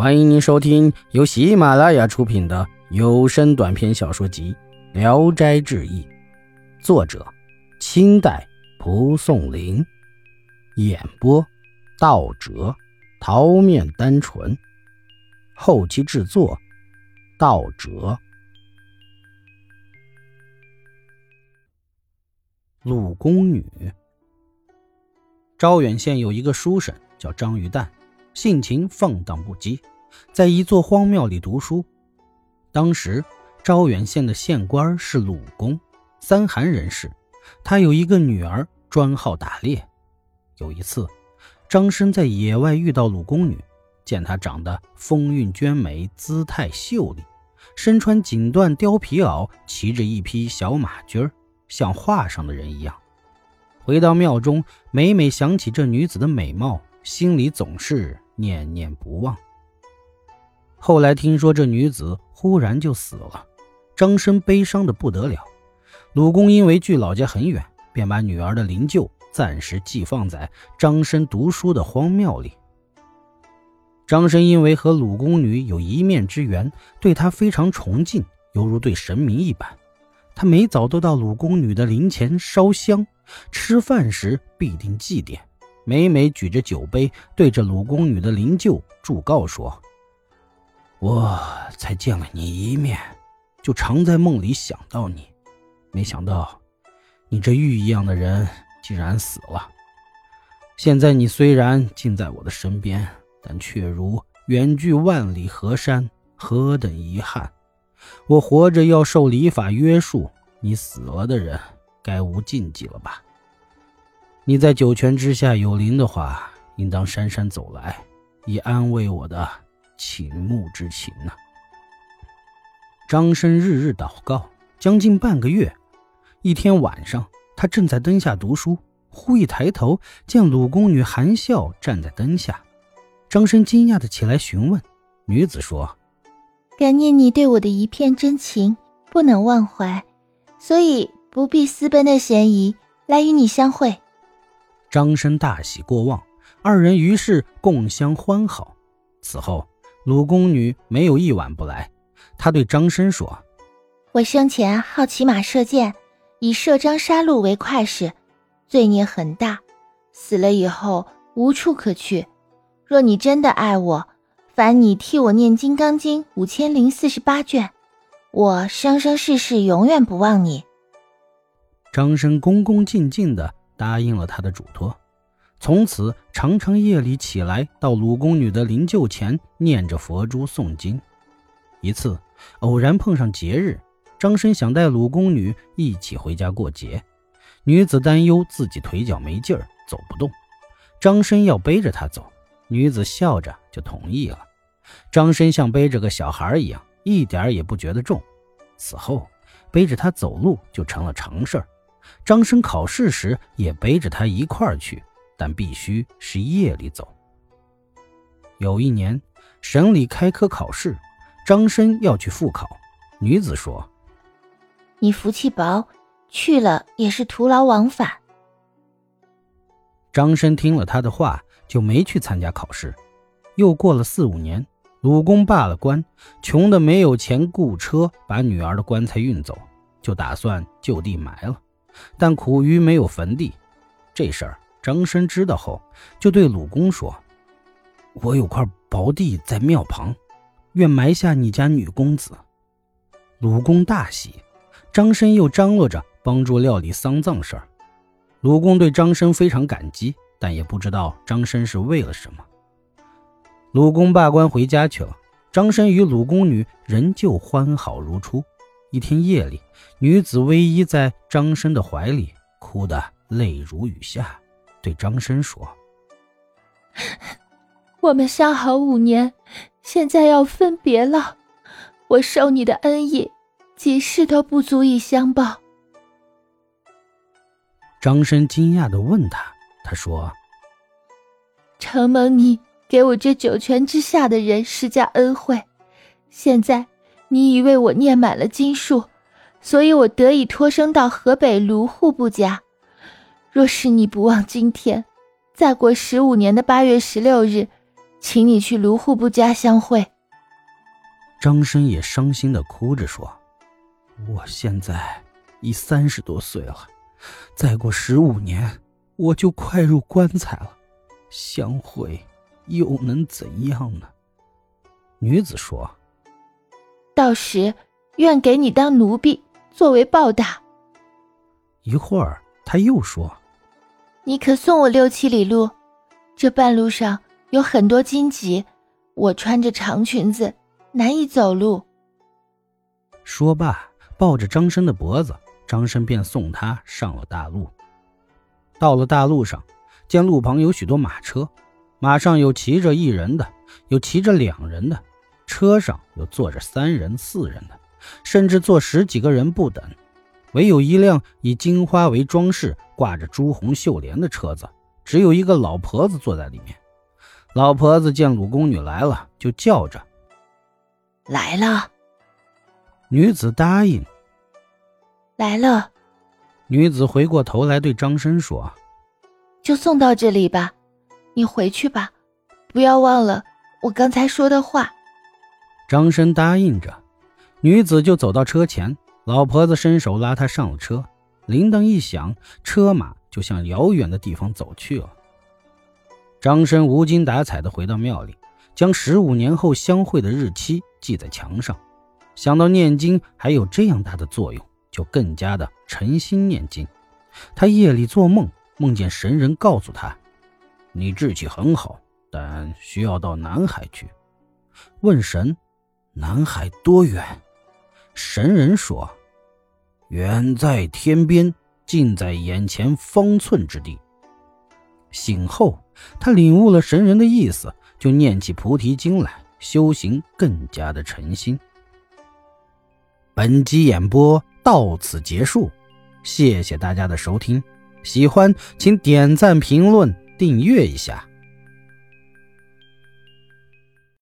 欢迎您收听由喜马拉雅出品的有声短篇小说集《聊斋志异》，作者：清代蒲松龄，演播：道哲、桃面单纯，后期制作：道哲。鲁宫女，招远县有一个书生叫张玉旦，性情放荡不羁。在一座荒庙里读书。当时，招远县的县官是鲁公，三韩人士。他有一个女儿，专好打猎。有一次，张生在野外遇到鲁公女，见她长得风韵娟美，姿态秀丽，身穿锦缎貂皮袄，骑着一匹小马驹儿，像画上的人一样。回到庙中，每每想起这女子的美貌，心里总是念念不忘。后来听说这女子忽然就死了，张生悲伤的不得了。鲁公因为距老家很远，便把女儿的灵柩暂时寄放在张生读书的荒庙里。张生因为和鲁公女有一面之缘，对她非常崇敬，犹如对神明一般。他每早都到鲁公女的灵前烧香，吃饭时必定祭奠，每每举着酒杯对着鲁公女的灵柩祝告说。我才见了你一面，就常在梦里想到你。没想到，你这玉一样的人竟然死了。现在你虽然近在我的身边，但却如远距万里河山，何等遗憾！我活着要受礼法约束，你死了的人该无禁忌了吧？你在九泉之下有灵的话，应当姗姗走来，以安慰我的。倾慕之情呢？张生日日祷告，将近半个月。一天晚上，他正在灯下读书，忽一抬头，见鲁宫女含笑站在灯下。张生惊讶的起来询问，女子说：“感念你对我的一片真情，不能忘怀，所以不必私奔的嫌疑，来与你相会。”张生大喜过望，二人于是共相欢好。此后。鲁宫女没有一晚不来，她对张生说：“我生前好骑马射箭，以射张杀戮为快事，罪孽很大，死了以后无处可去。若你真的爱我，烦你替我念《金刚经》五千零四十八卷，我生生世世永远不忘你。”张生恭恭敬敬地答应了他的嘱托。从此，常常夜里起来到鲁宫女的灵柩前念着佛珠诵经。一次，偶然碰上节日，张生想带鲁宫女一起回家过节。女子担忧自己腿脚没劲儿，走不动，张生要背着她走。女子笑着就同意了。张生像背着个小孩一样，一点也不觉得重。此后，背着她走路就成了常事儿。张生考试时也背着她一块儿去。但必须是夜里走。有一年，省里开科考试，张生要去复考。女子说：“你福气薄，去了也是徒劳往返。”张生听了他的话，就没去参加考试。又过了四五年，鲁公罢了官，穷的没有钱雇车把女儿的棺材运走，就打算就地埋了，但苦于没有坟地。这事儿。张生知道后，就对鲁公说：“我有块薄地在庙旁，愿埋下你家女公子。”鲁公大喜，张生又张罗着帮助料理丧葬事儿。鲁公对张生非常感激，但也不知道张生是为了什么。鲁公罢官回家去了，张生与鲁公女仍旧欢好如初。一天夜里，女子偎依在张生的怀里，哭得泪如雨下。对张生说：“我们相好五年，现在要分别了。我受你的恩义，几世都不足以相报。”张生惊讶的问他：“他说，承蒙你给我这九泉之下的人施加恩惠，现在你已为我念满了经术，所以我得以脱生到河北卢户部家。”若是你不忘今天，再过十五年的八月十六日，请你去卢户部家相会。张生也伤心的哭着说：“我现在已三十多岁了，再过十五年我就快入棺材了，相会又能怎样呢？”女子说：“到时愿给你当奴婢作为报答。”一会儿，他又说：“你可送我六七里路，这半路上有很多荆棘，我穿着长裙子。”难以走路。说罢，抱着张生的脖子，张生便送他上了大路。到了大路上，见路旁有许多马车，马上有骑着一人的，有骑着两人的，车上有坐着三人、四人的，甚至坐十几个人不等。唯有一辆以金花为装饰、挂着朱红绣帘的车子，只有一个老婆子坐在里面。老婆子见鲁宫女来了，就叫着。来了，女子答应。来了，女子回过头来对张生说：“就送到这里吧，你回去吧，不要忘了我刚才说的话。”张生答应着，女子就走到车前，老婆子伸手拉他上了车，铃铛一响，车马就向遥远的地方走去了。张生无精打采的回到庙里。将十五年后相会的日期记在墙上，想到念经还有这样大的作用，就更加的诚心念经。他夜里做梦，梦见神人告诉他：“你志气很好，但需要到南海去。”问神：“南海多远？”神人说：“远在天边，近在眼前方寸之地。”醒后，他领悟了神人的意思。就念起菩提经来，修行更加的诚心。本集演播到此结束，谢谢大家的收听，喜欢请点赞、评论、订阅一下。